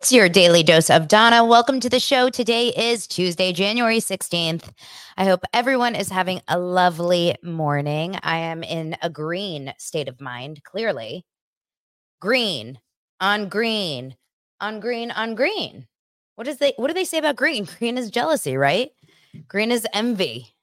It's your daily dose of Dana. Welcome to the show. Today is Tuesday, January 16th. I hope everyone is having a lovely morning. I am in a green state of mind, clearly. Green, on green, on green, on green. What is they what do they say about green? Green is jealousy, right? Green is envy.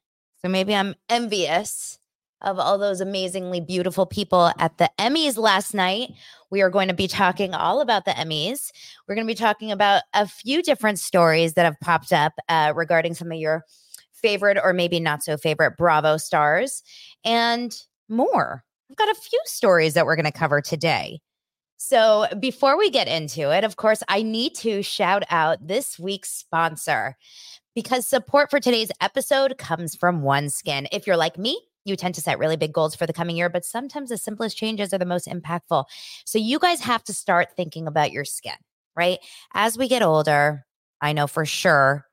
So maybe I'm envious of all those amazingly beautiful people at the Emmys last night. We are going to be talking all about the Emmys. We're going to be talking about a few different stories that have popped up uh, regarding some of your favorite or maybe not so favorite Bravo stars and more. We've got a few stories that we're going to cover today. So, before we get into it, of course, I need to shout out this week's sponsor because support for today's episode comes from OneSkin. If you're like me, you tend to set really big goals for the coming year, but sometimes the simplest changes are the most impactful. So you guys have to start thinking about your skin, right? As we get older, I know for sure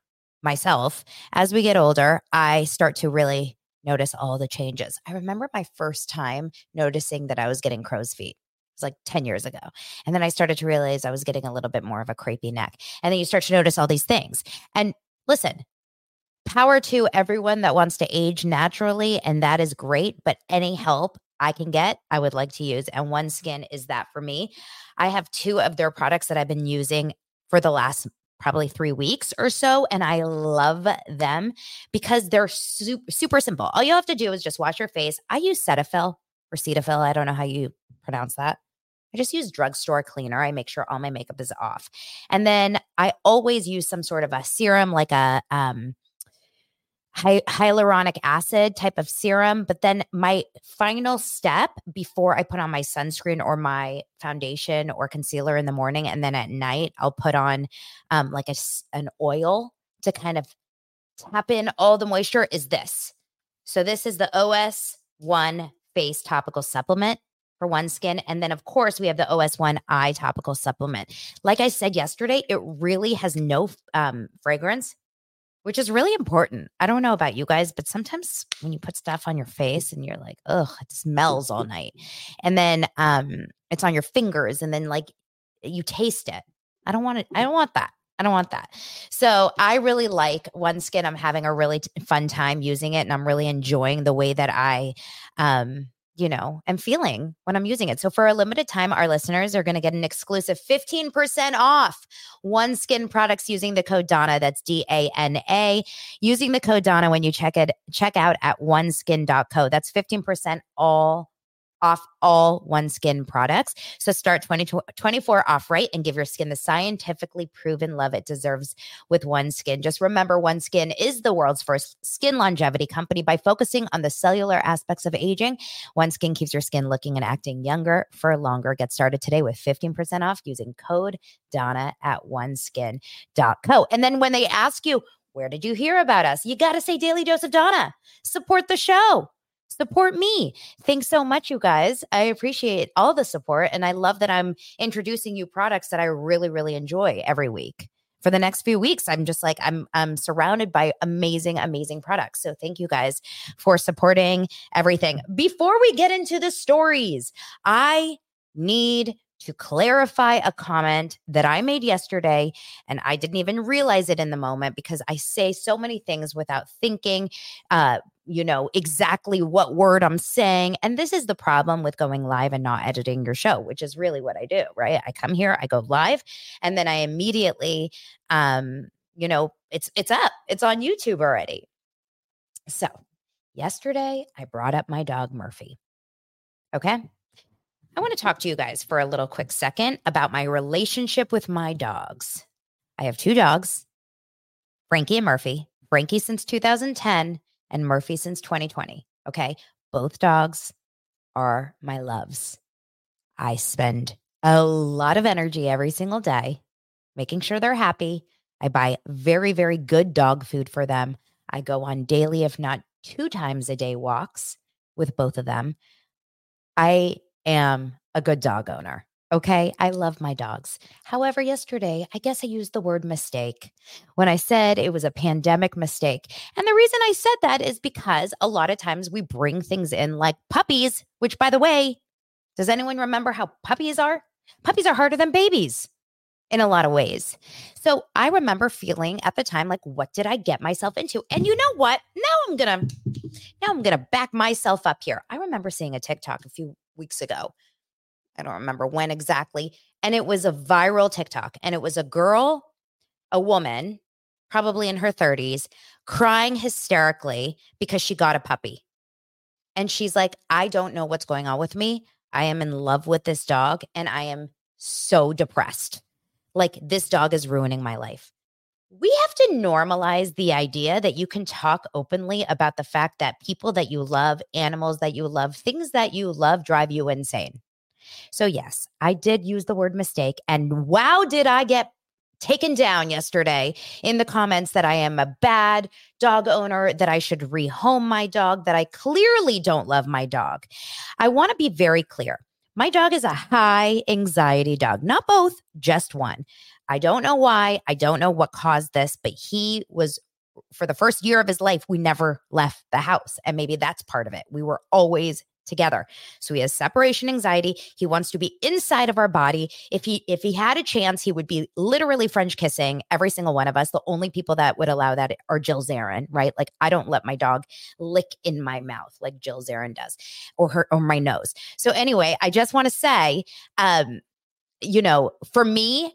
myself, as we get older, I start to really notice all the changes. I remember my first time noticing that I was getting crow's feet. It was like 10 years ago. And then I started to realize I was getting a little bit more of a crepey neck. And then you start to notice all these things. And listen, power to everyone that wants to age naturally, and that is great. But any help I can get, I would like to use. And One Skin is that for me. I have two of their products that I've been using for the last probably three weeks or so. And I love them because they're super, super simple. All you have to do is just wash your face. I use Cetaphil or Cetaphil. I don't know how you pronounce that. I just use drugstore cleaner. I make sure all my makeup is off. And then I always use some sort of a serum, like a um, hy- hyaluronic acid type of serum. But then my final step before I put on my sunscreen or my foundation or concealer in the morning, and then at night I'll put on um, like a an oil to kind of tap in all the moisture. Is this? So this is the OS One Face Topical Supplement for one skin. And then, of course, we have the OS1 Eye Topical Supplement. Like I said yesterday, it really has no um, fragrance, which is really important. I don't know about you guys, but sometimes when you put stuff on your face and you're like, ugh, it smells all night. And then um, it's on your fingers and then like you taste it. I don't want it. I don't want that. I don't want that. So I really like OneSkin. I'm having a really t- fun time using it and I'm really enjoying the way that I um you know, am feeling when I'm using it. So for a limited time, our listeners are going to get an exclusive 15% off one skin products using the code Dana. That's D A N A. Using the code Dana when you check it, check out at oneskin.co. That's 15% all off all one skin products. So start 20, 24 off right and give your skin the scientifically proven love it deserves with One Skin. Just remember, One Skin is the world's first skin longevity company. By focusing on the cellular aspects of aging, One Skin keeps your skin looking and acting younger for longer. Get started today with 15% off using code Dana at oneskin.co. And then when they ask you, where did you hear about us? You got to say Daily Dose of Dana. Support the show support me. Thanks so much, you guys. I appreciate all the support. And I love that I'm introducing you products that I really, really enjoy every week. For the next few weeks, I'm just like, I'm I'm surrounded by amazing, amazing products. So thank you guys for supporting everything. Before we get into the stories, I need to clarify a comment that I made yesterday. And I didn't even realize it in the moment because I say so many things without thinking. Uh, you know, exactly what word I'm saying. And this is the problem with going live and not editing your show, which is really what I do, right? I come here, I go live, and then I immediately um, you know, it's it's up. It's on YouTube already. So, yesterday I brought up my dog Murphy. Okay? I want to talk to you guys for a little quick second about my relationship with my dogs. I have two dogs, Frankie and Murphy. Frankie since 2010 and Murphy since 2020. Okay. Both dogs are my loves. I spend a lot of energy every single day making sure they're happy. I buy very, very good dog food for them. I go on daily, if not two times a day, walks with both of them. I am a good dog owner. Okay. I love my dogs. However, yesterday, I guess I used the word mistake when I said it was a pandemic mistake. And the reason I said that is because a lot of times we bring things in like puppies, which, by the way, does anyone remember how puppies are? Puppies are harder than babies in a lot of ways. So I remember feeling at the time like what did I get myself into? And you know what? Now I'm to now I'm to back myself up here. I remember seeing a TikTok a few weeks ago. I don't remember when exactly, and it was a viral TikTok and it was a girl, a woman, probably in her 30s, crying hysterically because she got a puppy. And she's like, "I don't know what's going on with me. I am in love with this dog and I am so depressed." like this dog is ruining my life. We have to normalize the idea that you can talk openly about the fact that people that you love, animals that you love, things that you love drive you insane. So, yes, I did use the word mistake. And wow, did I get taken down yesterday in the comments that I am a bad dog owner, that I should rehome my dog, that I clearly don't love my dog. I want to be very clear. My dog is a high anxiety dog, not both, just one. I don't know why. I don't know what caused this, but he was for the first year of his life, we never left the house. And maybe that's part of it. We were always together. So he has separation anxiety. He wants to be inside of our body. If he if he had a chance, he would be literally French kissing every single one of us. The only people that would allow that are Jill Zarin, right? Like I don't let my dog lick in my mouth like Jill Zarin does, or her or my nose. So anyway, I just want to say, um, you know, for me,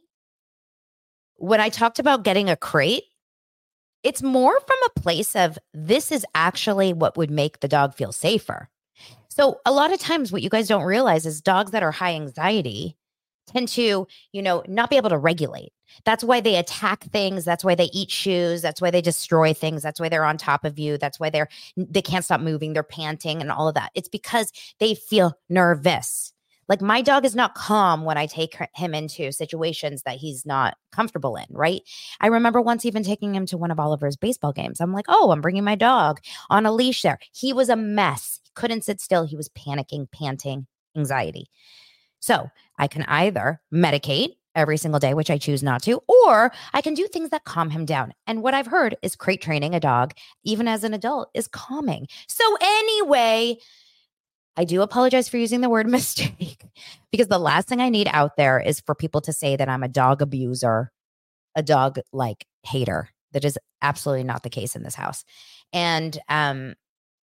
when I talked about getting a crate. It's more from a place of this is actually what would make the dog feel safer so a lot of times what you guys don't realize is dogs that are high anxiety tend to, you know, not be able to regulate. That's why they attack things, that's why they eat shoes, that's why they destroy things, that's why they're on top of you, that's why they're they can't stop moving, they're panting and all of that. It's because they feel nervous. Like my dog is not calm when I take him into situations that he's not comfortable in, right? I remember once even taking him to one of Oliver's baseball games. I'm like, oh, I'm bringing my dog on a leash there. He was a mess. He couldn't sit still. He was panicking, panting, anxiety. So I can either medicate every single day, which I choose not to, or I can do things that calm him down. And what I've heard is crate training a dog, even as an adult, is calming. So, anyway, I do apologize for using the word mistake because the last thing I need out there is for people to say that I'm a dog abuser, a dog like hater. That is absolutely not the case in this house. And um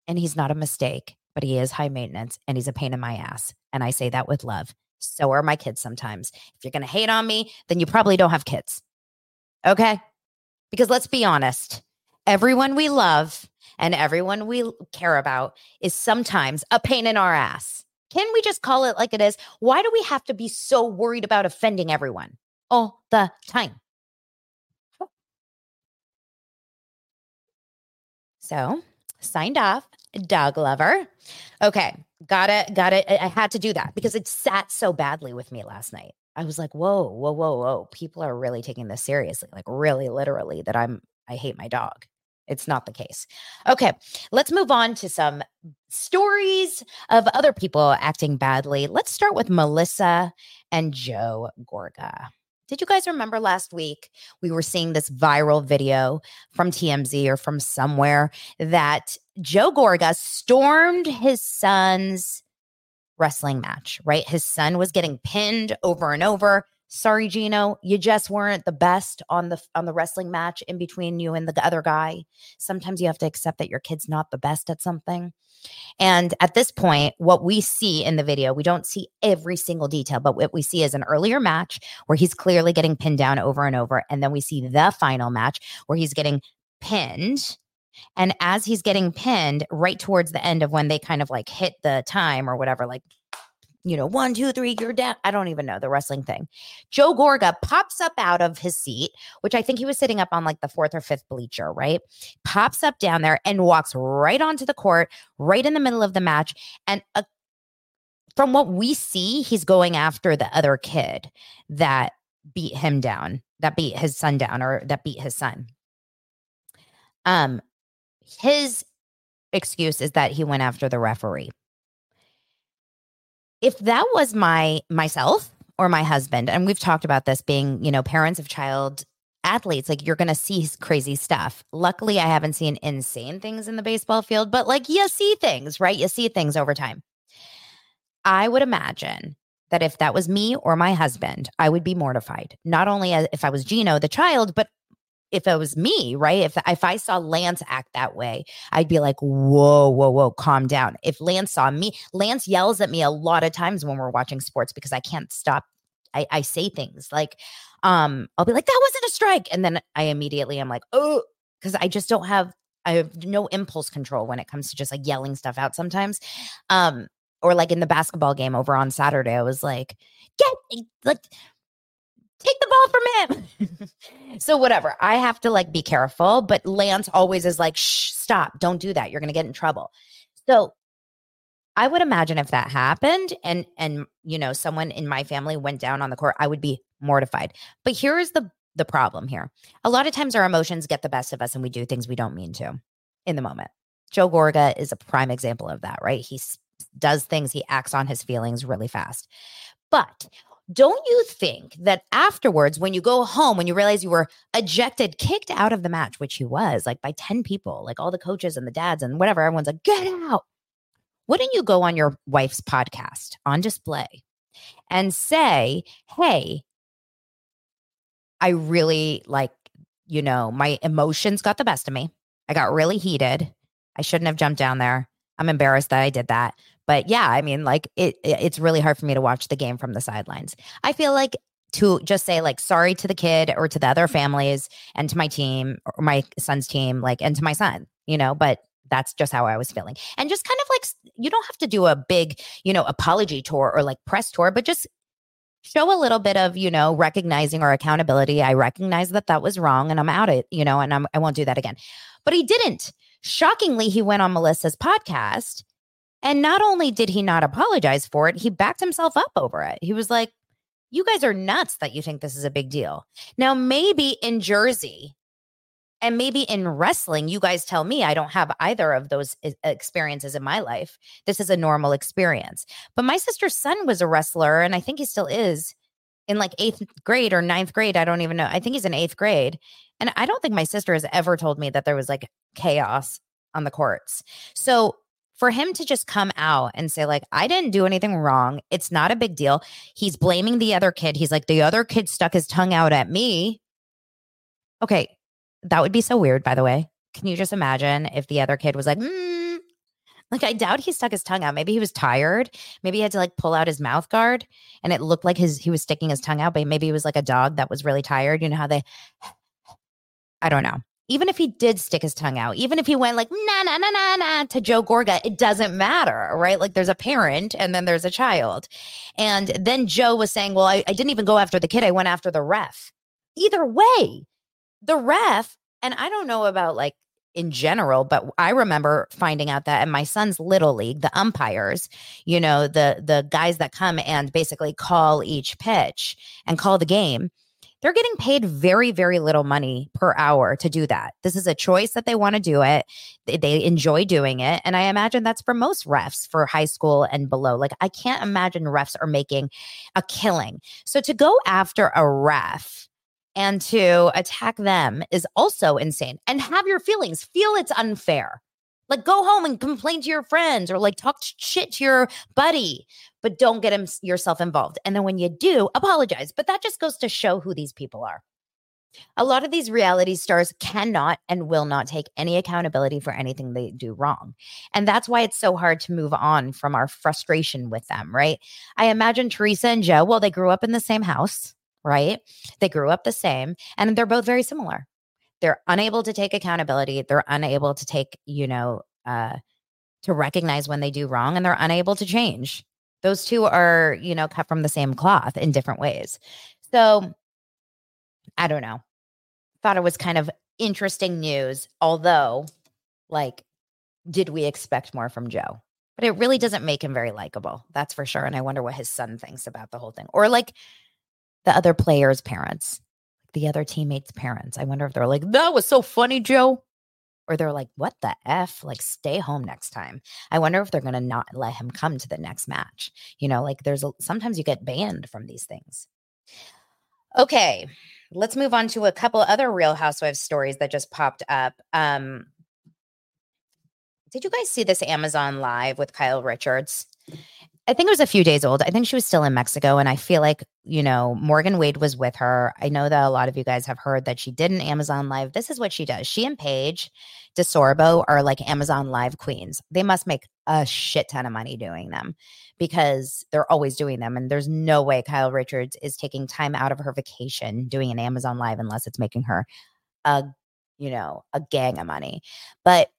and he's not a mistake, but he is high maintenance and he's a pain in my ass. And I say that with love. So are my kids sometimes. If you're going to hate on me, then you probably don't have kids. Okay? Because let's be honest, everyone we love and everyone we care about is sometimes a pain in our ass. Can we just call it like it is? Why do we have to be so worried about offending everyone all the time? So, signed off, dog lover. Okay, got it, got it. I had to do that because it sat so badly with me last night. I was like, whoa, whoa, whoa, whoa. People are really taking this seriously, like really literally that I'm, I hate my dog. It's not the case. Okay, let's move on to some stories of other people acting badly. Let's start with Melissa and Joe Gorga. Did you guys remember last week we were seeing this viral video from TMZ or from somewhere that Joe Gorga stormed his son's wrestling match, right? His son was getting pinned over and over, sorry Gino, you just weren't the best on the on the wrestling match in between you and the other guy. Sometimes you have to accept that your kid's not the best at something. And at this point, what we see in the video, we don't see every single detail, but what we see is an earlier match where he's clearly getting pinned down over and over. And then we see the final match where he's getting pinned. And as he's getting pinned, right towards the end of when they kind of like hit the time or whatever, like you know, one, two, three, you're down. I don't even know the wrestling thing. Joe Gorga pops up out of his seat, which I think he was sitting up on like the fourth or fifth bleacher, right? Pops up down there and walks right onto the court, right in the middle of the match. And uh, from what we see, he's going after the other kid that beat him down, that beat his son down, or that beat his son. Um, his excuse is that he went after the referee if that was my myself or my husband, and we've talked about this being, you know, parents of child athletes, like you're to see crazy stuff. Luckily, I haven't seen insane things in the baseball field, but like you see things, right? You see things over time. I would imagine that if that was me or my husband, I would be mortified. Not only if I was Gino, the child, but if it was me, right? If if I saw Lance act that way, I'd be like, whoa, whoa, whoa, calm down. If Lance saw me, Lance yells at me a lot of times when we're watching sports because I can't stop. I, I say things like, um, I'll be like, that wasn't a strike. And then I immediately am like, oh, because I just don't have I have no impulse control when it comes to just like yelling stuff out sometimes. Um, or like in the basketball game over on Saturday, I was like, get like take the ball from him. so whatever. I have to like be careful, but Lance always is like, shh, stop, don't do that. You're gonna get in trouble. So I would imagine if that happened and and you know someone in my family went down on the court, I would be mortified. But here is the the problem here. A lot of times our emotions get the best of us and we do things we don't mean to in the moment. Joe Gorga is a prime example of that, right? He does things, he acts on his feelings really fast. But don't you think that afterwards, when you go home, when you realize you were ejected, kicked out of the match, which he was like by 10 people, like all the coaches and the dads and whatever, everyone's like, get out. Wouldn't you go on your wife's podcast on display and say, hey, I really like, you know, my emotions got the best of me. I got really heated. I shouldn't have jumped down there. I'm embarrassed that I did that. But yeah, I mean, like it, it's really hard for me to watch the game from the sidelines. I feel like to just say like sorry to the kid or to the other mm-hmm. families and to my team or my son's team, like and to my son, you know, but that's just how I was feeling. And just kind of like you don't have to do a big, you know, apology tour or like press tour, but just show a little bit of, you know, recognizing or accountability. I recognize that that was wrong and I'm out it, you know, and I'm, I won't do that again. But he didn't. Shockingly, he went on Melissa's podcast and not only did he not apologize for it, he backed himself up over it. He was like, You guys are nuts that you think this is a big deal. Now, maybe in Jersey and maybe in wrestling, you guys tell me I don't have either of those experiences in my life. This is a normal experience. But my sister's son was a wrestler, and I think he still is in like eighth grade or ninth grade. I don't even know. I think he's in eighth grade. And I don't think my sister has ever told me that there was like chaos on the courts. So for him to just come out and say like i didn't do anything wrong. It's not a big deal. He's blaming the other kid. He's like the other kid stuck his tongue out at me. Okay that would be so weird by the way. Can you just imagine if the other kid was like mm. like i doubt he stuck his tongue out. Maybe he was tired. Maybe he had to like pull out his mouth guard and it looked like his he was sticking his tongue out but maybe he was like a dog that was really tired. You know how they i don't know even if he did stick his tongue out, even if he went like na na na na na to Joe Gorga, it doesn't matter, right? Like there's a parent and then there's a child. And then Joe was saying, Well, I, I didn't even go after the kid, I went after the ref. Either way, the ref, and I don't know about like in general, but I remember finding out that in my son's little league, the umpires, you know, the the guys that come and basically call each pitch and call the game they're getting paid very, very little money per hour to do that. This is a choice that they want to do it. They, they, enjoy doing it. And I imagine that's for most refs for high school and below. Like, I can't imagine refs are making a killing. So to go after a ref, and to attack them is also insane. And have your feelings, feel it's unfair. Like go home and complain to your friends or like talk shit to your buddy, but don't get him, yourself involved. And then when you do, apologize. But that just goes to show who these people are. A lot of these reality stars cannot and will not take any accountability for anything they do wrong. And that's why it's so hard to move on from our frustration with them, right? I imagine Teresa and Joe, well, they grew up in the same house, right? They grew up the same and they're both very similar. They're unable to take accountability. They're unable to take, you know, uh, to recognize when they do wrong and they're unable to change. Those two are, you know, cut from the same cloth in different ways. So I don't know. Thought it was kind of interesting news, although, like, did we expect more from Joe? But it really doesn't make him very likable. That's for sure. And I wonder what his son thinks about the whole thing. Or like the other players' parents the other teammates' parents. I wonder if they're like, that was so funny, Joe. Or they're like, what the F? Like, stay home next time. I wonder if they're going to not let him come to the next match. You know, like there's a, sometimes you get banned from these things. Okay, let's move on to a couple other Real Housewives stories that just popped up. Um, did you guys see this Amazon Live with Kyle Richards? I think it was a few days old. I think she was still in Mexico. And I feel like, you know, Morgan Wade was with her. I know that a lot of you guys have heard that she did an Amazon Live. This is what she does. She and Paige DeSorbo are like Amazon Live queens. They must make a shit ton of money doing them because they're always doing them. And there's no way Kyle Richards is taking time out of her vacation doing an Amazon Live unless it's making her a, you know, a gang of money. But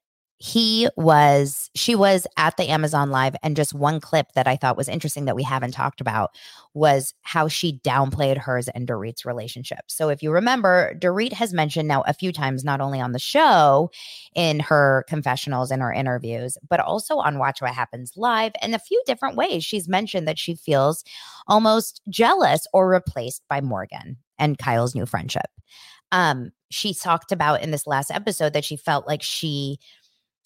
he was she was at the Amazon live and just one clip that I thought was interesting that we haven't talked about was how she downplayed hers and Dorit's relationship. So if you remember, Dorit has mentioned now a few times not only on the show in her confessionals and her interviews, but also on Watch What Happens live in a few different ways. She's mentioned that she feels almost jealous or replaced by Morgan and Kyle's new friendship. Um, she talked about in this last episode that she felt like she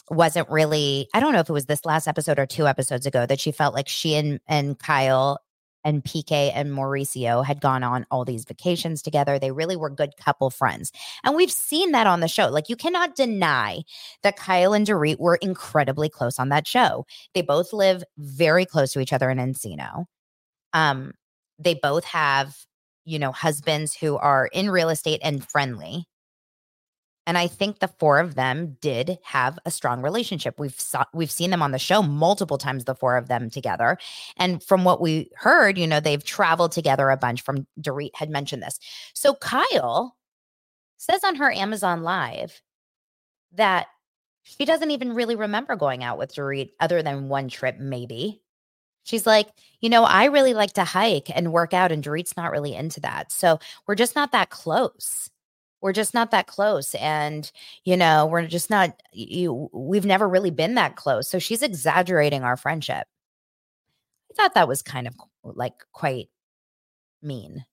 wasn't really I don't know if it was this last episode or two episodes ago that she felt like she and and Kyle and PK and Mauricio had gone on all these vacations together. They really were good couple friends. And we've seen that on the show. Like you cannot deny that Kyle and Dorit were incredibly close on that show. They both live very close to each other in Encino. Um, they both have, you know, husbands who are in real estate and friendly. And I think the four of them did have a strong relationship. We've saw, we've seen them on the show multiple times, the four of them together. And from what we heard, you know, they've traveled together a bunch. From Dorit had mentioned this. So Kyle says on her Amazon Live that she doesn't even really remember going out with Dorit other than one trip, maybe. She's like, you know, I really like to hike and work out, and Dorit's not really into that. So we're just not that close we're just not that close and you know we're just not you we've never really been that close so she's exaggerating our friendship. I thought that was kind of like quite mean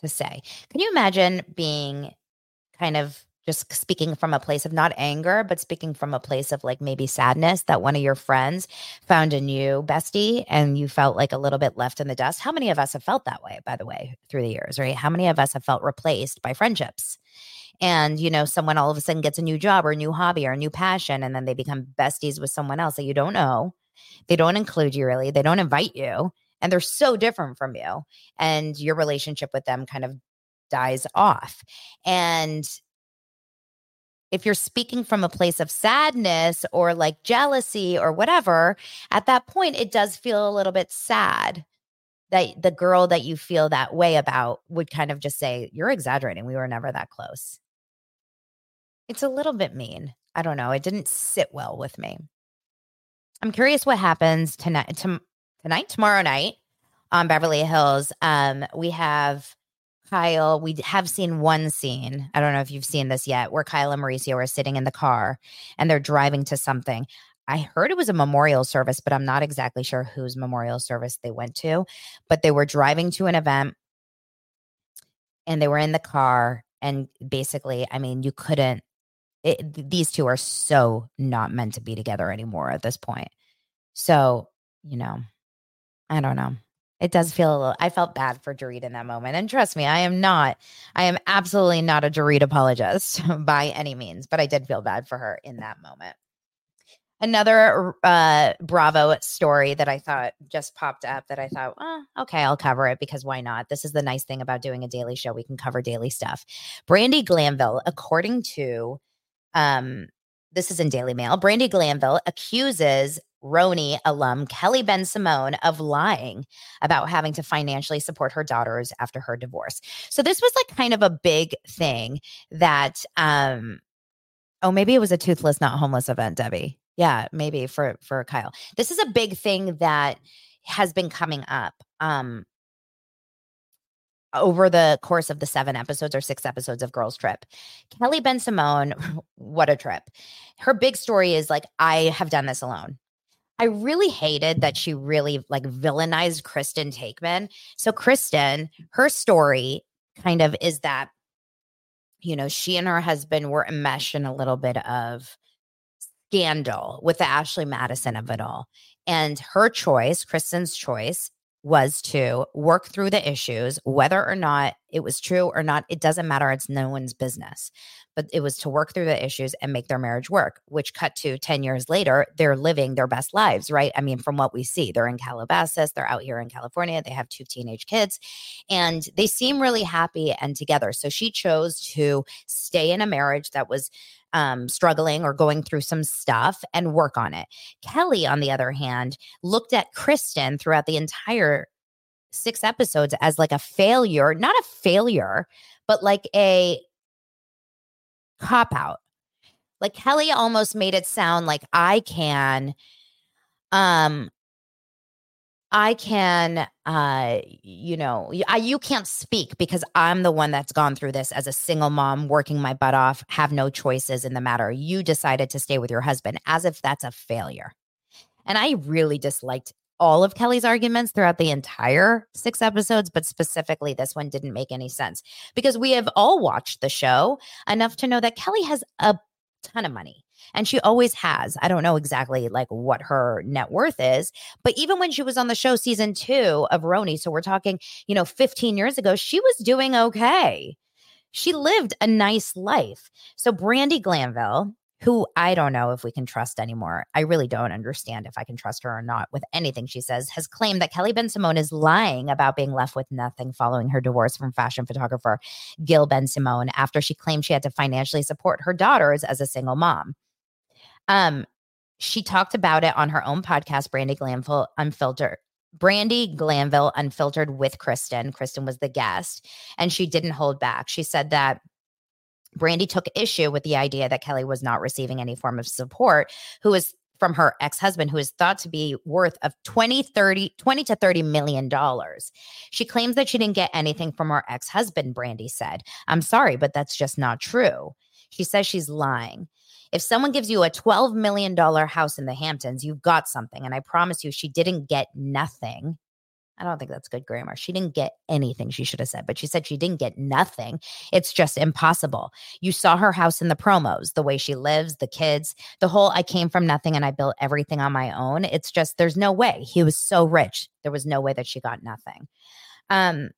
to say. Can you imagine being kind of just speaking from a place of not anger, but speaking from a place of like maybe sadness that one of your friends found a new bestie and you felt like a little bit left in the dust. How many of us have felt that way, by the way, through the years, right? How many of us have felt replaced by friendships? And, you know, someone all of a sudden gets a new job or a new hobby or a new passion, and then they become besties with someone else that you don't know. They don't include you really, they don't invite you, and they're so different from you. And your relationship with them kind of dies off. And if you're speaking from a place of sadness or like jealousy or whatever, at that point, it does feel a little bit sad that the girl that you feel that way about would kind of just say, You're exaggerating. We were never that close. It's a little bit mean. I don't know. It didn't sit well with me. I'm curious what happens tonight, to, tonight, tomorrow night on Beverly Hills. Um, we have Kyle, we have seen one scene. I don't know if you've seen this yet, where Kyle and Mauricio are sitting in the car and they're driving to something. I heard it was a memorial service, but I'm not exactly sure whose memorial service they went to. But they were driving to an event and they were in the car. And basically, I mean, you couldn't, it, these two are so not meant to be together anymore at this point. So, you know, I don't know. It does feel a little, I felt bad for Dorit in that moment. And trust me, I am not, I am absolutely not a Dorit apologist by any means, but I did feel bad for her in that moment. Another uh, Bravo story that I thought just popped up that I thought, oh, okay, I'll cover it because why not? This is the nice thing about doing a daily show. We can cover daily stuff. Brandi Glanville, according to um, this is in Daily Mail, Brandi Glanville accuses RHONY alum Kelly Bensimon of lying about having to financially support her daughters after her divorce. So this was like kind of a big thing that um oh maybe it was a toothless not homeless event, Debbie. Yeah, maybe for for Kyle. This is a big thing that has been coming up. Um over the course of the seven episodes or six episodes of Girls Trip. Kelly Bensimon, what a trip. Her big story is like, I have done this alone. I really hated that she really like villainized Kristen Taekman. So, Kristen, her story kind of is that, you know, she and her husband were enmeshed in a little bit of scandal with the Ashley Madison of it all. And her choice, Kristen's choice, was to work through the issues, whether or not it was true or not, it doesn't matter. It's no one's business. But it was to work through the issues and make their marriage work, which cut to 10 years later, they're living their best lives, right? I mean, from what we see, they're in Calabasas, they're out here in California, they have two teenage kids, and they seem really happy and together. So she chose to stay in a marriage that was um, struggling or going through some stuff and work on it. Kelly, on the other hand, looked at Kristen throughout the entire six episodes as like a failure, not a failure, but like a cop out. Like Kelly almost made it sound like I can um I can, uh, you know, I, you can't speak because I'm the one that's gone through this as a single mom, working my butt off, have no choices in the matter. You decided to stay with your husband as if that's a failure. And I really disliked all of Kelly's arguments throughout the entire six episodes, but specifically this one didn't make any sense because we have all watched the show enough to know that Kelly has a ton of money and she always has. I don't know exactly like what her net worth is, but even when she was on the show season 2 of RHONY, so we're talking, you know, 15 years ago, she was doing okay. She lived a nice life. So Brandi Glanville, who I don't know if we can trust anymore. I really don't understand if I can trust her or not with anything she says, has claimed that Kelly Bensimon is lying about being left with nothing following her divorce from fashion photographer Gil Bensimon after she claimed she had to financially support her daughters as a single mom. Um, she talked about it on her own podcast, Brandi Glanville Unfiltered. Brandi Glanville Unfiltered with Kristen. Kristen was the guest, and she didn't hold back. She said that Brandi took issue with the idea that Kelly was not receiving any form of support, who is from her ex-husband who is thought to be worth of 20 30 20 to 30 million dollars she claims that she didn't get anything from her ex-husband brandi said i'm sorry but that's just not true she says she's lying if someone gives you a $12 million house in the Hamptons, you've got something. And I promise you, she didn't get nothing. I don't think that's good grammar. She didn't get anything she should have said, but she said she didn't get nothing. It's just impossible. You saw her house in the promos, the way she lives, the kids, the whole I came from nothing and I built everything on my own. It's just there's no way. He was so rich. There was no way that she got nothing. Um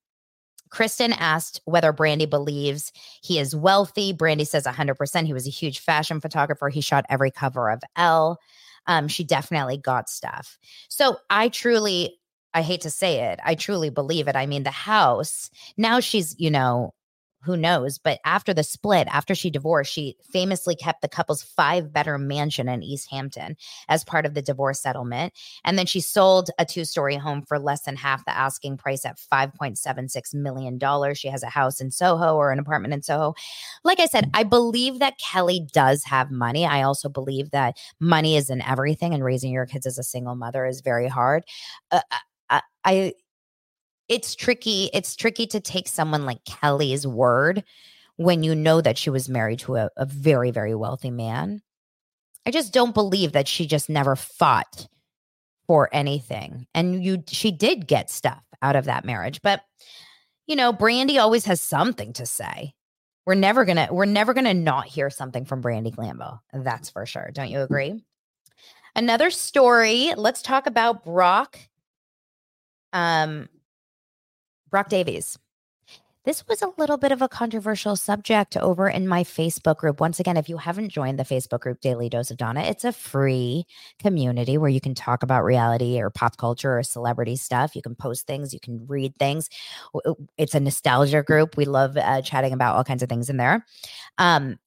Kristen asked whether Brandi believes he is wealthy. Brandi says 100%. He was a huge fashion photographer. He shot every cover of Elle. Um, she definitely got stuff. So I truly, I hate to say it, I truly believe it. I mean, the house, now she's, you know, who knows? But after the split, after she divorced, she famously kept the couple's five bedroom mansion in East Hampton as part of the divorce settlement. And then she sold a two story home for less than half the asking price at $5.76 million. She has a house in Soho or an apartment in Soho. Like I said, I believe that Kelly does have money. I also believe that money is in everything, and raising your kids as a single mother is very hard. Uh, I, I it's tricky. It's tricky to take someone like Kelly's word when you know that she was married to a, a very, very wealthy man. I just don't believe that she just never fought for anything. And you she did get stuff out of that marriage. But you know, Brandi always has something to say. We're never gonna we're never gonna not hear something from Brandi Glanville. That's for sure. Don't you agree? Another story. Let's talk about Brock. Um, Brock Davies. this was a little bit of a controversial subject over in my Facebook group. Once again, if you haven't joined the Facebook group Daily Dose of Dana, it's a free community where you can talk about reality or pop culture or celebrity stuff. You can post things, you can read things. It's a nostalgia group. We love uh, chatting about all kinds of things in there. Um,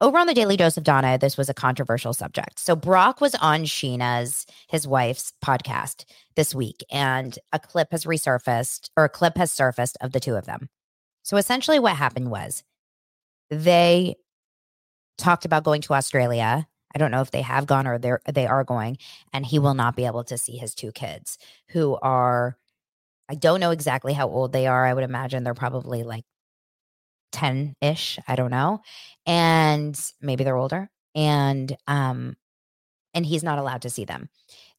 over on the Daily Dose of Dana, this was a controversial subject. So Brock was on Scheana's, his wife's podcast this week, and a clip has resurfaced, or a clip has surfaced of the two of them. So essentially, what happened was they talked about going to Australia. I don't know if they have gone or they're they are going, and he will not be able to see his two kids who are. I don't know exactly how old they are. I would imagine they're probably like 10 ish. I don't know. And maybe they're older. And, um, and he's not allowed to see them.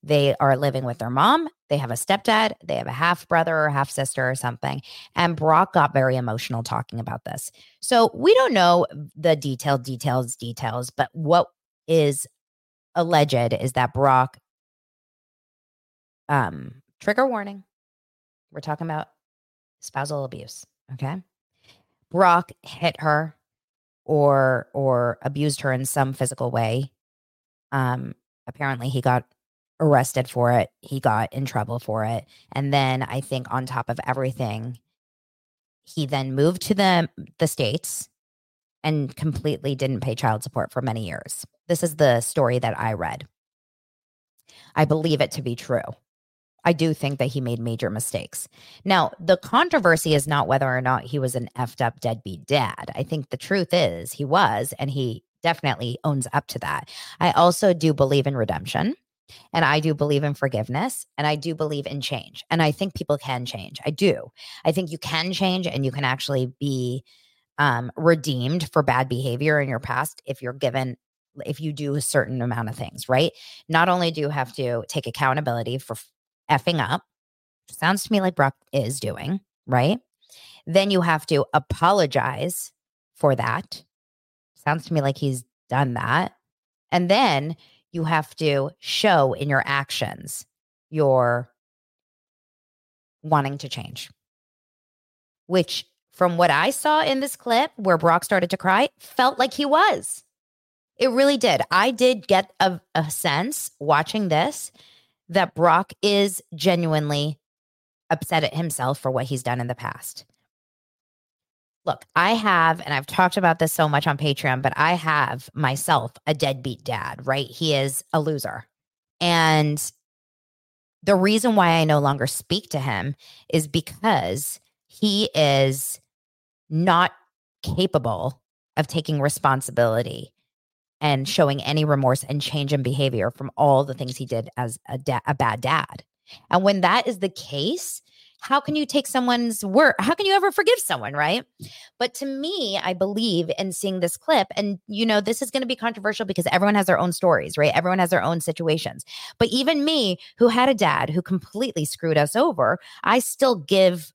They are living with their mom. They have a stepdad. They have a half brother or half sister or something. And Brock got very emotional talking about this. So we don't know the detailed details, details, but what is alleged is that Brock, um, trigger warning. We're talking about spousal abuse. Okay. Brock hit her or or abused her in some physical way. Um, apparently he got arrested for it. He got in trouble for it. And then I think on top of everything, he then moved to the the states and completely didn't pay child support for many years. This is the story that I read. I believe it to be true. I do think that he made major mistakes. Now, the controversy is not whether or not he was an effed up deadbeat dad. I think the truth is he was, and he definitely owns up to that. I also do believe in redemption. And I do believe in forgiveness and I do believe in change. And I think people can change. I do. I think you can change and you can actually be um, redeemed for bad behavior in your past if you're given if you do a certain amount of things, right? Not only do you have to take accountability for effing up, sounds to me like Brock is doing, right? Then you have to apologize for that. Sounds to me like he's done that. And then you have to show in your actions your wanting to change, which from what I saw in this clip where Brock started to cry, felt like he was. It really did. I did get a, a sense watching this that Brock is genuinely upset at himself for what he's done in the past. Look, I have, and I've talked about this so much on Patreon, but I have myself a deadbeat dad, right? He is a loser. And the reason why I no longer speak to him is because he is not capable of taking responsibility and showing any remorse and change in behavior from all the things he did as a, da- a bad dad. And when that is the case, how can you take someone's word? How can you ever forgive someone, right? But to me, I believe in seeing this clip, and you know, this is going to be controversial because everyone has their own stories, right? Everyone has their own situations. But even me, who had a dad who completely screwed us over, I still give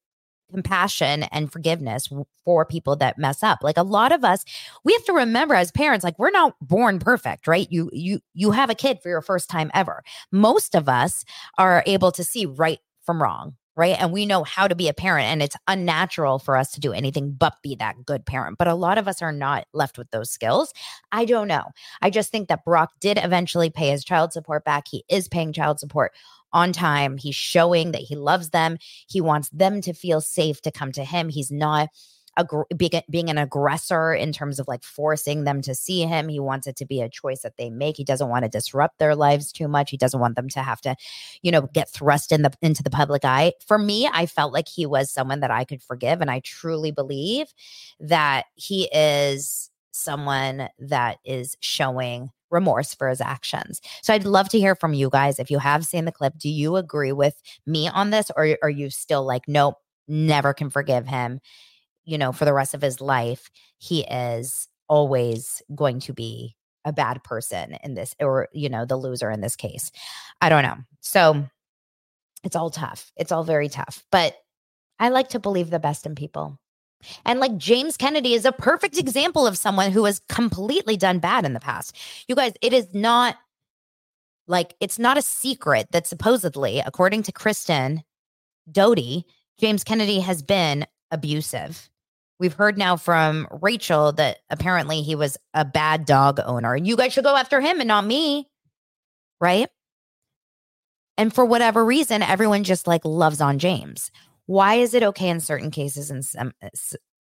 compassion and forgiveness for people that mess up. Like a lot of us we have to remember as parents like we're not born perfect right? You you you have a kid for your first time ever. Most of us are able to see right from wrong right? And we know how to be a parent and it's unnatural for us to do anything but be that good parent. But a lot of us are not left with those skills. I don't know. I just think that brock did eventually pay his child support back. He is paying child support on time. He's showing that he loves them. He wants them to feel safe to come to him. He's not being an aggressor in terms of like forcing them to see him. He wants it to be a choice that they make. He doesn't want to disrupt their lives too much. He doesn't want them to have to, you know, get thrust in the into the public eye. For me, I felt like he was someone that I could forgive, and I truly believe that he is someone that is showing remorse for his actions. So I'd love to hear from you guys. If you have seen the clip, do you agree with me on this or are you still like, nope, never can forgive him? You know, for the rest of his life, he is always going to be a bad person in this, or, you know, the loser in this case. I don't know. So it's all tough. It's all very tough. But I like to believe the best in people. And like James Kennedy is a perfect example of someone who has completely done bad in the past. You guys, it is not like it's not a secret that supposedly, according to Kristen Doute, James Kennedy has been abusive. We've heard now from Rachel that apparently he was a bad dog owner. You guys should go after him and not me. Right? And for whatever reason, everyone just like loves on James. Why is it okay in certain cases and some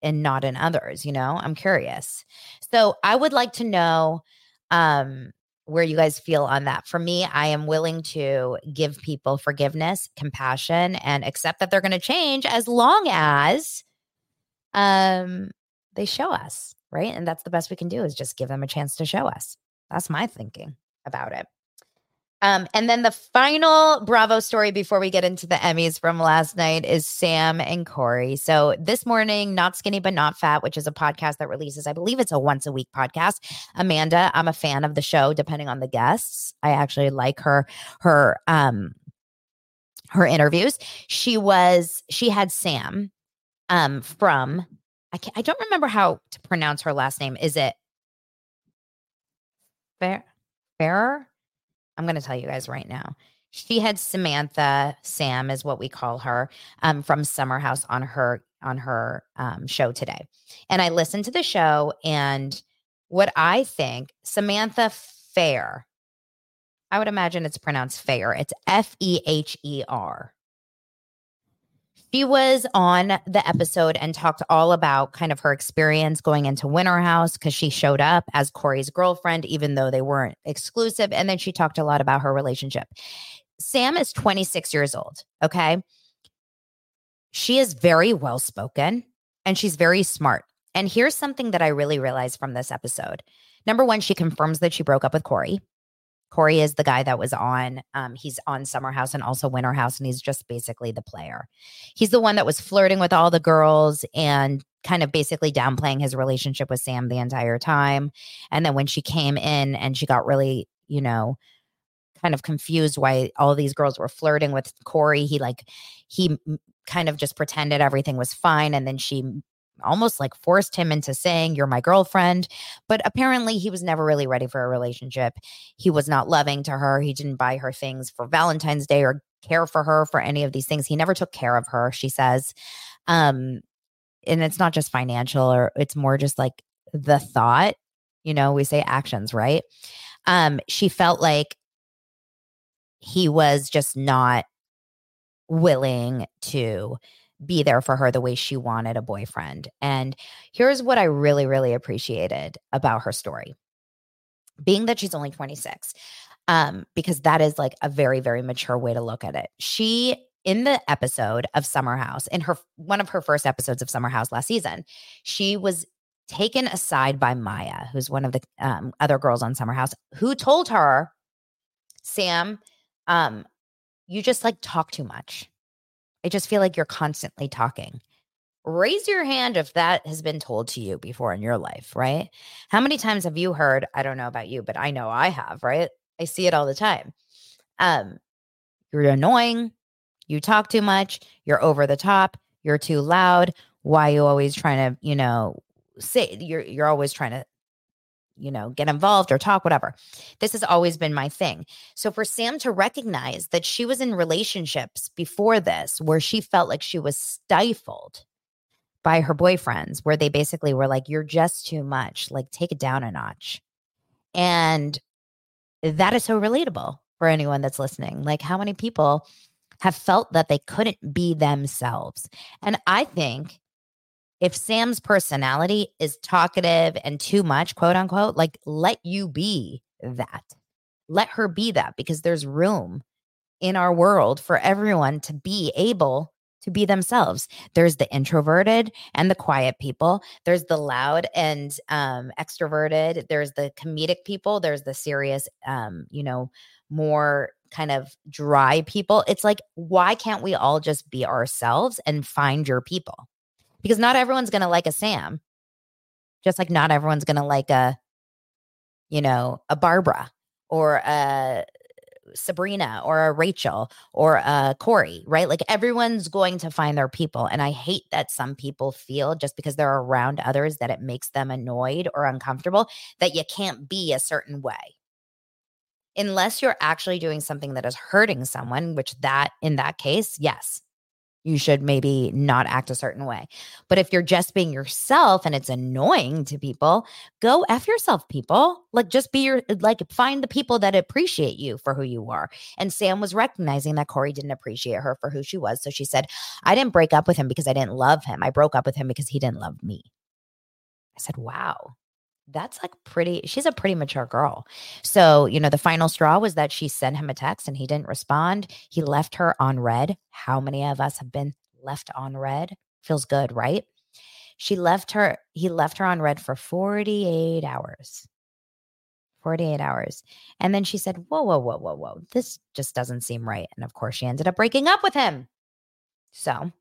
and not in others? You know, I'm curious. So I would like to know um where you guys feel on that. For me, I am willing to give people forgiveness, compassion, and accept that they're going to change as long as um they show us, right? And that's the best we can do is just give them a chance to show us. That's my thinking about it. Um, and then the final Bravo story before we get into the Emmys from last night is Sam and Kory. So this morning, Not Skinny But Not Fat, which is a podcast that releases, I believe it's a once a week podcast. Amanda, I'm a fan of the show, depending on the guests. I actually like her, her, um, her interviews. She was, she had Sam, um, from, I can't, I don't remember how to pronounce her last name. Is it Fair, Fairer? I'm going to tell you guys right now. She had Samantha, Sam is what we call her, um, from Summer House on her on her um, show today, and I listened to the show. And what I think, Samantha Fair, I would imagine it's pronounced Fair. It's F E H E R. She was on the episode and talked all about kind of her experience going into Winter House because she showed up as Kory's girlfriend, even though they weren't exclusive. And then she talked a lot about her relationship. Sam is 26 years old. Okay. She is very well spoken and she's very smart. And here's something that I really realized from this episode. Number one, she confirms that she broke up with Kory. Kory is the guy that was on. Um, he's on Summer House and also Winter House, and he's just basically the player. He's the one that was flirting with all the girls and kind of basically downplaying his relationship with Sam the entire time. And then when she came in and she got really, you know, kind of confused why all these girls were flirting with Kory, he like he kind of just pretended everything was fine, and then she almost like forced him into saying, You're my girlfriend. But apparently, he was never really ready for a relationship. He was not loving to her. He didn't buy her things for Valentine's Day or care for her for any of these things. He never took care of her, she says. Um, and it's not just financial, or it's more just like the thought. You know, we say actions, right? Um, she felt like he was just not willing to be there for her the way she wanted a boyfriend. And here's what I really, really appreciated about her story being that she's only 26, um, because that is like a very, very mature way to look at it. She, in the episode of Summer House, in her one of her first episodes of Summer House last season, she was taken aside by Mya, who's one of the um, other girls on Summer House, who told her, Sam, um, you just like talk too much. I just feel like you're constantly talking. Raise your hand if that has been told to you before in your life, right? How many times have you heard, I don't know about you, but I know I have, right? I see it all the time. Um, you're annoying, you talk too much, you're over the top, you're too loud. Why you always trying to, you know, say you're you're always trying to you know, get involved or talk, whatever. This has always been my thing. So for Sam to recognize that she was in relationships before this where she felt like she was stifled by her boyfriends, where they basically were like, you're just too much, like take it down a notch. And that is so relatable for anyone that's listening. Like, how many people have felt that they couldn't be themselves? And I think if Sam's personality is talkative and too much, quote unquote, like let you be that. Let her be that because there's room in our world for everyone to be able to be themselves. There's the introverted and the quiet people. There's the loud and um, extroverted. There's the comedic people. There's the serious, um, you know, more kind of dry people. It's like, why can't we all just be ourselves and find your people? Because not everyone's going to like a Sam, just like not everyone's going to like a, you know, a Barbara or a Sabrina or a Rachel or a Kory, right? Like everyone's going to find their people. And I hate that some people feel just because they're around others that it makes them annoyed or uncomfortable that you can't be a certain way. Unless you're actually doing something that is hurting someone, which that in that case, yes, you should maybe not act a certain way. But if you're just being yourself and it's annoying to people, go F yourself, people. Like just be your, like find the people that appreciate you for who you are. And Sam was recognizing that Kory didn't appreciate her for who she was. So she said, I didn't break up with him because I didn't love him. I broke up with him because he didn't love me. I said, wow that's like pretty she's a pretty mature girl. So you know the final straw was that she sent him a text and he didn't respond. He left her on red. How many of us have been left on red? Feels good right? She left her he left her on red for 48 hours. 48 hours. And then she said whoa whoa whoa whoa whoa this just doesn't seem right. And of course she ended up breaking up with him. So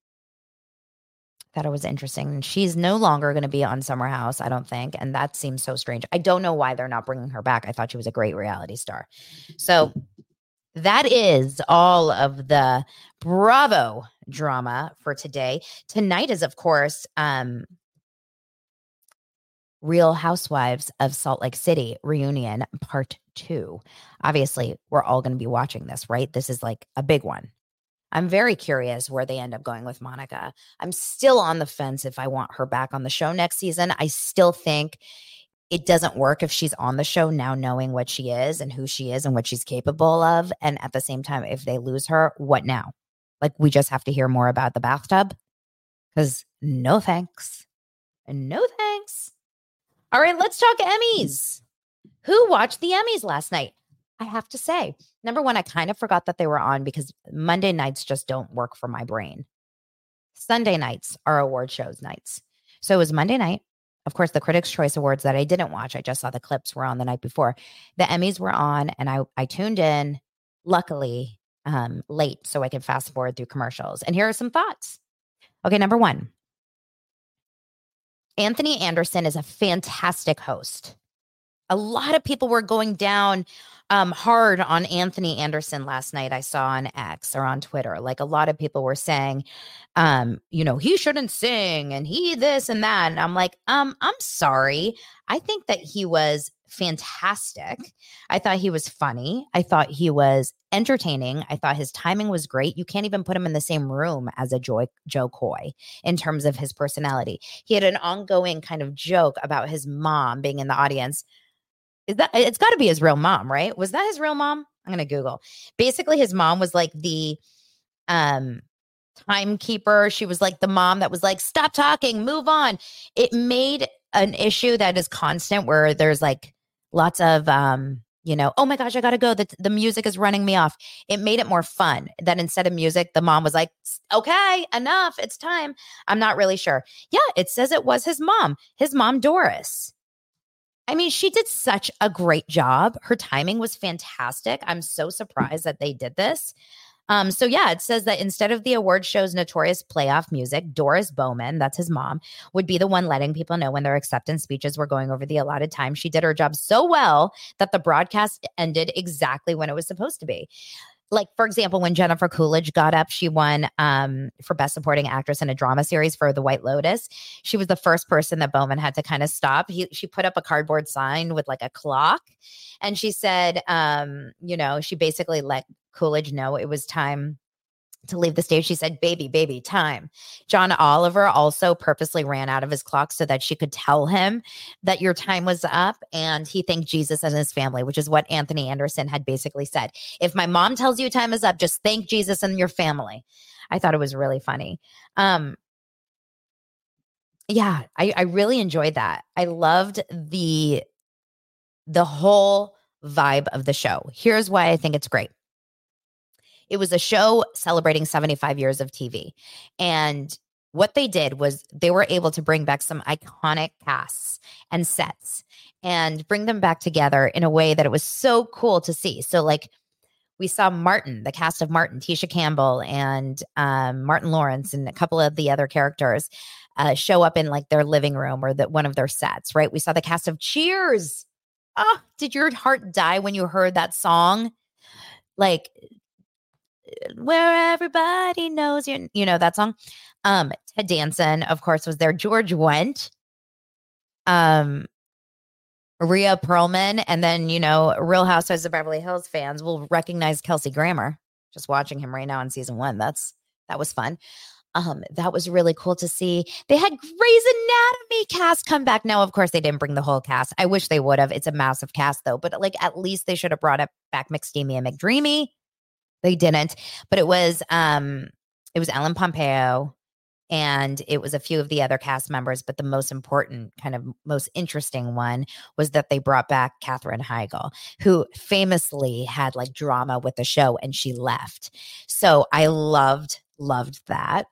thought it was interesting. She's no longer going to be on Summer House, I don't think. And that seems so strange. I don't know why they're not bringing her back. I thought she was a great reality star. So that is all of the Bravo drama for today. Tonight is, of course, um, Real Housewives of Salt Lake City reunion part two. Obviously, we're all going to be watching this, right? This is like a big one. I'm very curious where they end up going with Monica. I'm still on the fence if I want her back on the show next season. I still think it doesn't work if she's on the show now knowing what she is and who she is and what she's capable of. And at the same time, if they lose her, what now? Like we just have to hear more about the bathtub? Because no thanks. No thanks. All right, let's talk Emmys. Who watched the Emmys last night? I have to say, number one, I kind of forgot that they were on because Monday nights just don't work for my brain. Sunday nights are award shows nights. So it was Monday night. Of course, the Critics' Choice Awards that I didn't watch, I just saw the clips were on the night before. The Emmys were on, and I, I tuned in, luckily, um, late so I could fast forward through commercials. And here are some thoughts. Okay, number one Anthony Anderson is a fantastic host. A lot of people were going down um, hard on Anthony Anderson last night. I saw on X or on Twitter. Like a lot of people were saying, um, you know, he shouldn't sing and he this and that. And I'm like, um, I'm sorry. I think that he was fantastic. I thought he was funny. I thought he was entertaining. I thought his timing was great. You can't even put him in the same room as a Joy, Jo Koy in terms of his personality. He had an ongoing kind of joke about his mom being in the audience is that it's got to be his real mom, right? Was that his real mom? I'm gonna Google. Basically, his mom was like the um timekeeper. She was like the mom that was like, stop talking, move on. It made an issue that is constant where there's like lots of um you know, oh my gosh, I gotta go. The, the music is running me off. It made it more fun that instead of music, the mom was like, okay, enough, it's time. I'm not really sure. Yeah, it says it was his mom, his mom, Doris. I mean, she did such a great job. Her timing was fantastic. I'm so surprised that they did this. Um, so yeah, it says that instead of the award show's notorious playoff music, Doris Bowman, that's his mom, would be the one letting people know when their acceptance speeches were going over the allotted time. She did her job so well that the broadcast ended exactly when it was supposed to be like for example when jennifer coolidge got up she won um, for best supporting actress in a drama series for the white lotus. She was the first person that bowman had to kind of stop. He, she put up a cardboard sign with like a clock and she said um, you know she basically let coolidge know it was time to leave the stage, she said, Baby, baby, time. John Oliver also purposely ran out of his clock so that she could tell him that your time was up. And he thanked Jesus and his family, which is what Anthony Anderson had basically said. If my mom tells you time is up, just thank Jesus and your family. I thought it was really funny. Um, yeah, I, I really enjoyed that. I loved the the whole vibe of the show. Here's why I think it's great. It was a show celebrating 75 years of TV. And what they did was they were able to bring back some iconic casts and sets and bring them back together in a way that it was so cool to see. So, like, we saw Martin, the cast of Martin, Tisha Campbell, and um, Martin Lawrence, and a couple of the other characters uh, show up in like their living room or that one of their sets. Right? We saw the cast of Cheers. Oh, did your heart die when you heard that song? Like where everybody knows you you know that song um ted danson of course was there george wendt um rhea perlman and then you know real housewives of beverly hills fans will recognize kelsey grammer just watching him right now in season one that's that was fun Um, that was really cool to see. They had Grey's Anatomy cast come back. Now, of course, they didn't bring the whole cast. I wish they would have. It's a massive cast though, but like at least they should have brought up back McSteamy and McDreamy. They didn't, but it was um it was Ellen Pompeo and it was a few of the other cast members, but the most important, kind of most interesting one was that they brought back Katherine Heigl, who famously had like drama with the show and she left. So I loved, loved that.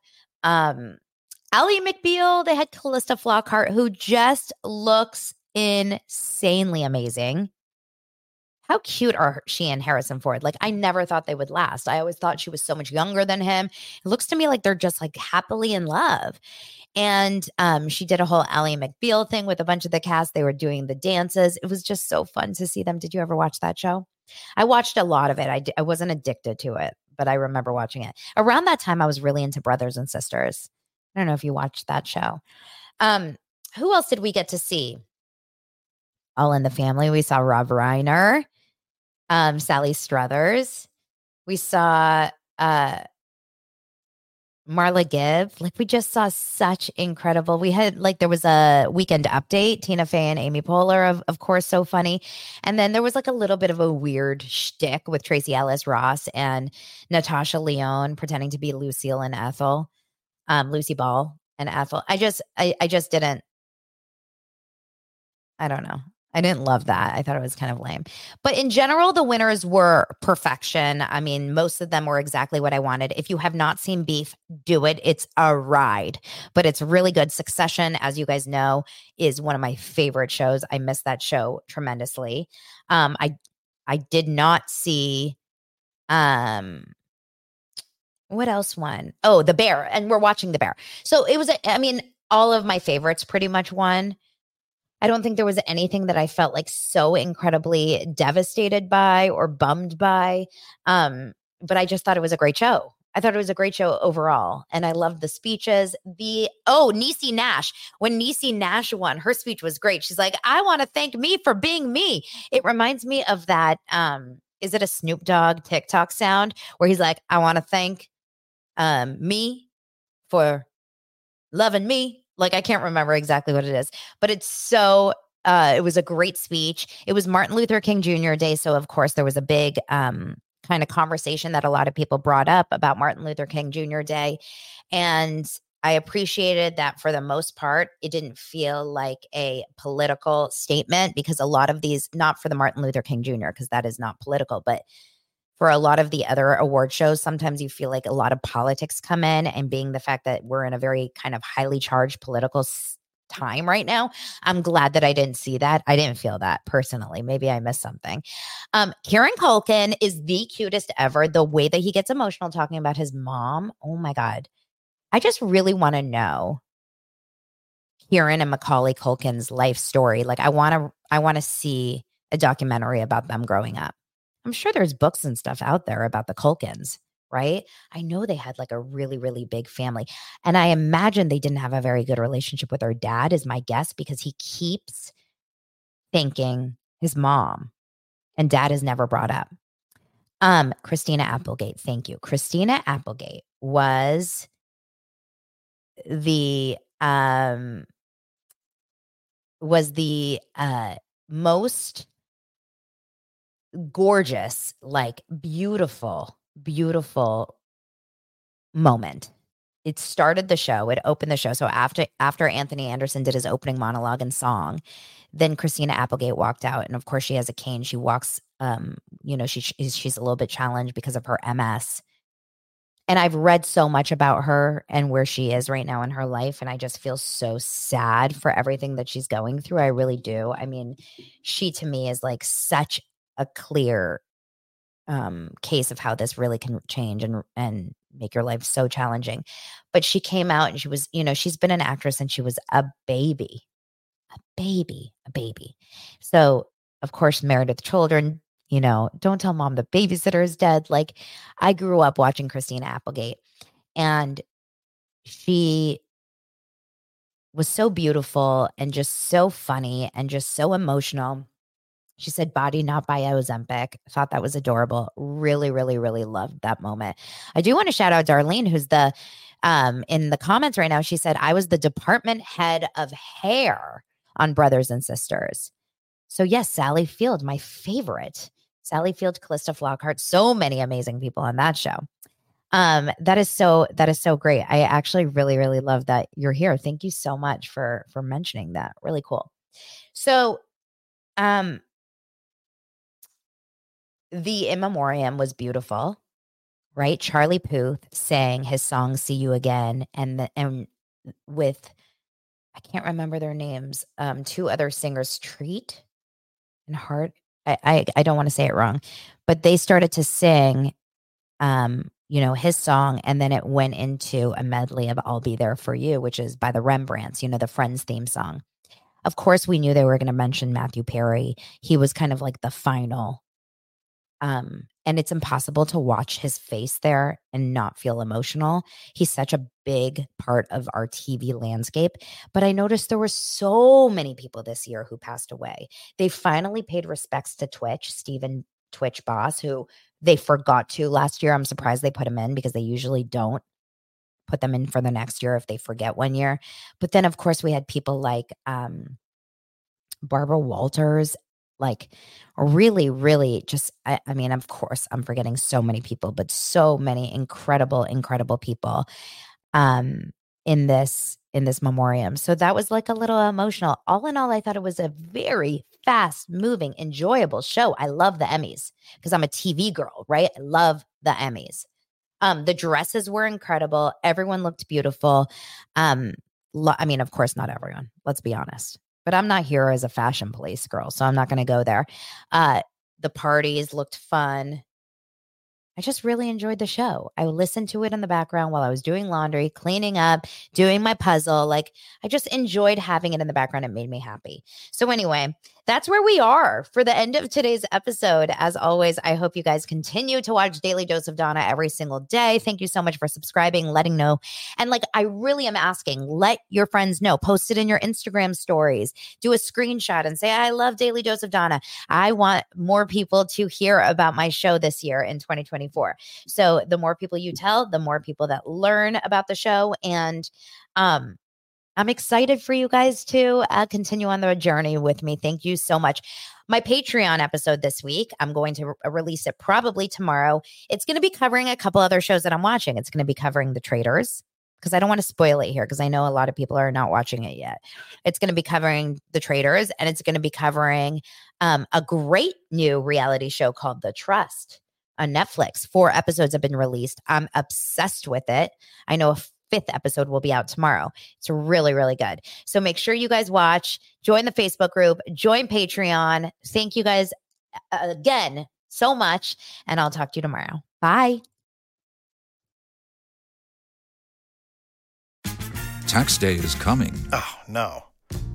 Um, Ally McBeal, they had Calista Flockhart, who just looks insanely amazing. How cute are she and Harrison Ford? Like, I never thought they would last. I always thought she was so much younger than him. It looks to me like they're just like happily in love. And um, she did a whole Ally McBeal thing with a bunch of the cast. They were doing the dances. It was just so fun to see them. Did you ever watch that show? I watched a lot of it. I d- I wasn't addicted to it, but I remember watching it. Around that time, I was really into Brothers and Sisters. I don't know if you watched that show. Um, who else did we get to see? All in the Family. We saw Rob Reiner um, Sally Struthers. We saw uh, Marla Gibb. Like we just saw such incredible. We had like there was a weekend update. Tina Fey and Amy Poehler, of of course, so funny. And then there was like a little bit of a weird shtick with Tracee Ellis Ross and Natasha Lyonne pretending to be Lucille and Ethel, um, Lucy Ball and Ethel. I just I I just didn't. I don't know. I didn't love that. I thought it was kind of lame. But in general, the winners were perfection. I mean, most of them were exactly what I wanted. If you have not seen Beef, do it. It's a ride, but it's really good. Succession, as you guys know, is one of my favorite shows. I miss that show tremendously. Um, I I did not see um what else won? Oh, The Bear. And we're watching The Bear. So it was I mean, all of my favorites pretty much won. I don't think there was anything that I felt like so incredibly devastated by or bummed by. Um, but I just thought it was a great show. I thought it was a great show overall. And I loved the speeches. The oh, Niecy Nash. When Niecy Nash won, her speech was great. She's like, I want to thank me for being me. It reminds me of that. Um, is it a Snoop Dogg TikTok sound where he's like, I want to thank um me for loving me like I can't remember exactly what it is, but it's so uh it was a great speech. It was Martin Luther King Jr. Day, so of course there was a big um kind of conversation that a lot of people brought up about Martin Luther King Jr. Day and I appreciated that for the most part, it didn't feel like a political statement because a lot of these, not for the Martin Luther King Jr., because that is not political, but for a lot of the other award shows, sometimes you feel like a lot of politics come in, and being the fact that we're in a very kind of highly charged political time right now. I'm glad that I didn't see that. I didn't feel that personally. Maybe I missed something. Um, Kieran Culkin is the cutest ever. The way that he gets emotional talking about his mom. Oh my God. I just really want to know Kieran and Macaulay Culkin's life story. Like I want to I want to see a documentary about them growing up. I'm sure there's books and stuff out there about the Culkins, right? I know they had like a really, really big family. And I imagine they didn't have a very good relationship with their dad, is my guess, because he keeps thinking his mom and dad is never brought up. Um, Christina Applegate, thank you. Christina Applegate was the um was the uh most gorgeous, like beautiful, beautiful moment. It started the show, it opened the show. So after after Anthony Anderson did his opening monologue and song, then Christina Applegate walked out and of course she has a cane. She walks um, you know, she she's a little bit challenged because of her MS. And I've read so much about her and where she is right now in her life. And I just feel so sad for everything that she's going through. I really do. I mean, she to me is like such a clear um, case of how this really can change and and make your life so challenging. But she came out and she was, you know, she's been an actress and she was a baby, a baby, a baby. So of course, Married with Children, you know, don't tell mom the babysitter is dead. Like I grew up watching Christina Applegate, and she was so beautiful and just so funny and just so emotional she said, body not by Ozempic. Thought that was adorable. Really, really, really loved that moment. I do want to shout out Darlene, who's the um, in the comments right now. She said, I was the department head of hair on Brothers and Sisters. So, yes, Sally Field, my favorite. Sally Field, Calista Flockhart, so many amazing people on that show. Um, that is so that is so great. I actually really, really love that you're here. Thank you so much for for mentioning that. Really cool. So um the in memoriam was beautiful right? Charlie puth sang his song see you again and the, and with i can't remember their names um two other singers treat and heart i i, I don't want to say it wrong but they started to sing um you know his song and then it went into a medley of i'll be there for you which is by the rembrandts you know the friends theme song. Of course we knew they were going to mention matthew perry. He was kind of like the final um, and it's impossible to watch his face there and not feel emotional. He's such a big part of our TV landscape. But I noticed there were so many people this year who passed away. They finally paid respects to Twitch, Stephen Twitch boss, who they forgot to last year. I'm surprised they put him in because they usually don't put them in for the next year if they forget one year. But then, of course, we had people like um, Barbara Walters like really really just I, I, mean of course i'm forgetting so many people but so many incredible incredible people um in this in this memoriam. So that was like a little emotional. All in all i thought it was a very fast moving enjoyable show. I love the emmys because i'm a tv girl right? I love the emmys. Um the dresses were incredible. Everyone looked beautiful. Um lo- i mean of course not everyone let's be honest but I'm not here as a fashion police girl, so I'm not going to go there. Uh, the parties looked fun. I just really enjoyed the show. I listened to it in the background while I was doing laundry, cleaning up, doing my puzzle. Like I just enjoyed having it in the background. It made me happy. So, anyway, that's where we are for the end of today's episode. As always, I hope you guys continue to watch Daily Dose of Dana every single day. Thank you so much for subscribing, letting know. And like, I really am asking, let your friends know, post it in your Instagram stories, do a screenshot and say, I love Daily Dose of Dana. I want more people to hear about my show this year in 2024. So the more people you tell, the more people that learn about the show. And um, I'm excited for you guys to uh, continue on the journey with me. Thank you so much. My Patreon episode this week, I'm going to re- release it probably tomorrow. It's going to be covering a couple other shows that I'm watching. It's going to be covering The Traitors because I don't want to spoil it here because I know a lot of people are not watching it yet. It's going to be covering The Traitors and it's going to be covering um, a great new reality show called The Trust on Netflix. Four episodes have been released. I'm obsessed with it. I know a fifth episode will be out tomorrow. It's really, really good. So make sure you guys watch, join the Facebook group, join Patreon. Thank you guys uh, again so much. And I'll talk to you tomorrow. Bye. Tax day is coming. Oh, no.